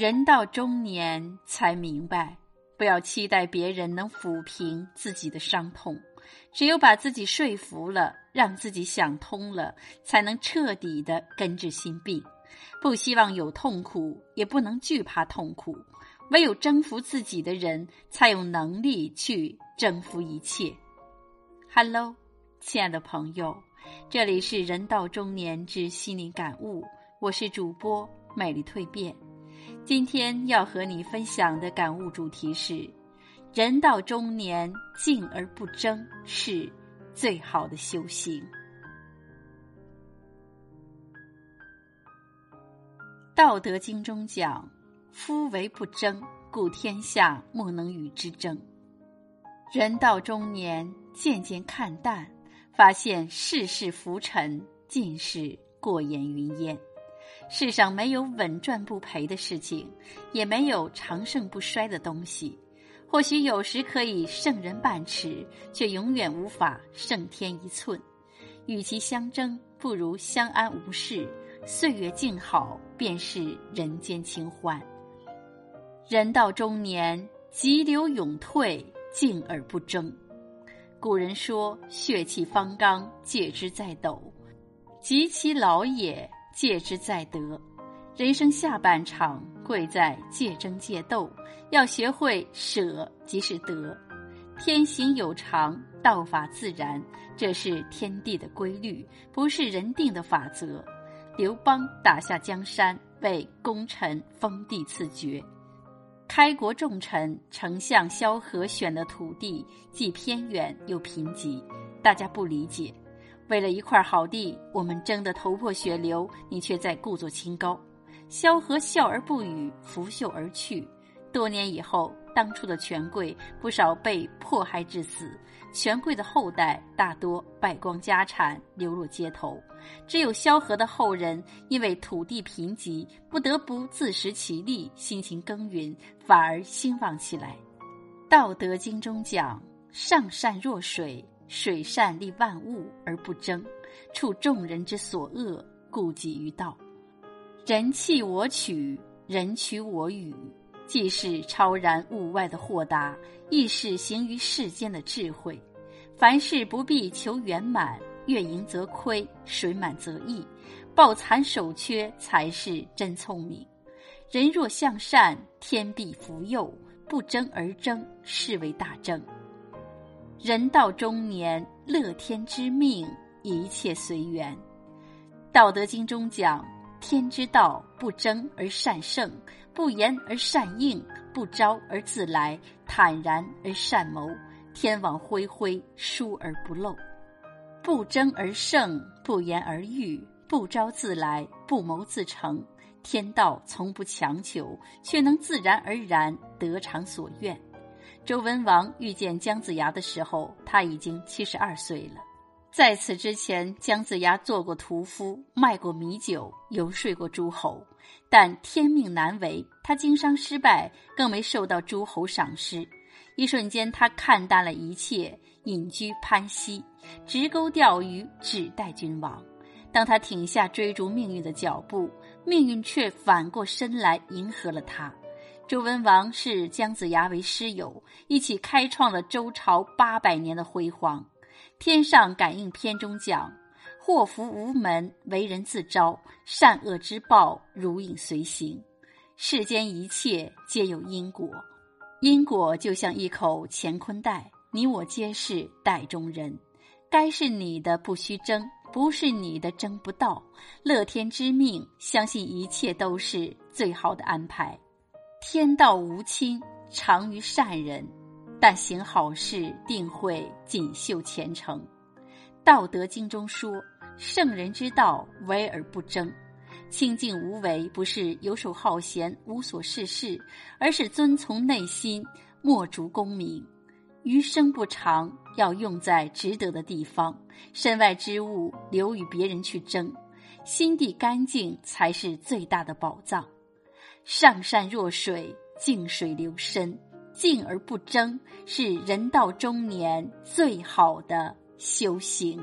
人到中年才明白，不要期待别人能抚平自己的伤痛，只有把自己说服了，让自己想通了，才能彻底的根治心病。不希望有痛苦，也不能惧怕痛苦。唯有征服自己的人，才有能力去征服一切。Hello，亲爱的朋友，这里是人到中年之心灵感悟，我是主播美丽蜕变。今天要和你分享的感悟主题是：人到中年，静而不争是最好的修行。《道德经》中讲：“夫唯不争，故天下莫能与之争。”人到中年，渐渐看淡，发现世事浮沉，尽是过眼云烟。世上没有稳赚不赔的事情，也没有长盛不衰的东西。或许有时可以胜人半尺，却永远无法胜天一寸。与其相争，不如相安无事。岁月静好，便是人间清欢。人到中年，急流勇退，静而不争。古人说：“血气方刚，戒之在斗；及其老也。”戒之在得，人生下半场贵在戒争戒斗，要学会舍即是得。天行有常，道法自然，这是天地的规律，不是人定的法则。刘邦打下江山，被功臣封地赐爵。开国重臣丞相萧何选的土地既偏远又贫瘠，大家不理解。为了一块好地，我们争得头破血流，你却在故作清高。萧何笑而不语，拂袖而去。多年以后，当初的权贵不少被迫害致死，权贵的后代大多败光家产，流落街头。只有萧何的后人，因为土地贫瘠，不得不自食其力，辛勤耕耘，反而兴旺起来。《道德经》中讲：“上善若水。”水善利万物而不争，处众人之所恶，故几于道。人弃我取，人取我予，既是超然物外的豁达，亦是行于世间的智慧。凡事不必求圆满，月盈则亏，水满则溢，抱残守缺才是真聪明。人若向善，天必福佑；不争而争，是为大争。人到中年，乐天知命，一切随缘。《道德经》中讲：“天之道，不争而善胜，不言而善应，不招而自来，坦然而善谋。天网恢恢，疏而不漏。不争而胜，不言而喻，不招自来，不谋自成。天道从不强求，却能自然而然得偿所愿。”周文王遇见姜子牙的时候，他已经七十二岁了。在此之前，姜子牙做过屠夫，卖过米酒，游说过诸侯。但天命难违，他经商失败，更没受到诸侯赏识。一瞬间，他看淡了一切，隐居潘溪，直钩钓鱼，只待君王。当他停下追逐命运的脚步，命运却反过身来迎合了他。周文王视姜子牙为师友，一起开创了周朝八百年的辉煌。《天上感应篇》中讲：“祸福无门，为人自招；善恶之报，如影随形。世间一切皆有因果，因果就像一口乾坤袋，你我皆是袋中人。该是你的不须争，不是你的争不到。乐天知命，相信一切都是最好的安排。”天道无亲，常于善人，但行好事定会锦绣前程。《道德经》中说：“圣人之道，为而不争。清静无为，不是游手好闲、无所事事，而是遵从内心，莫逐功名。余生不长，要用在值得的地方。身外之物，留与别人去争。心地干净，才是最大的宝藏。”上善若水，静水流深，静而不争，是人到中年最好的修行。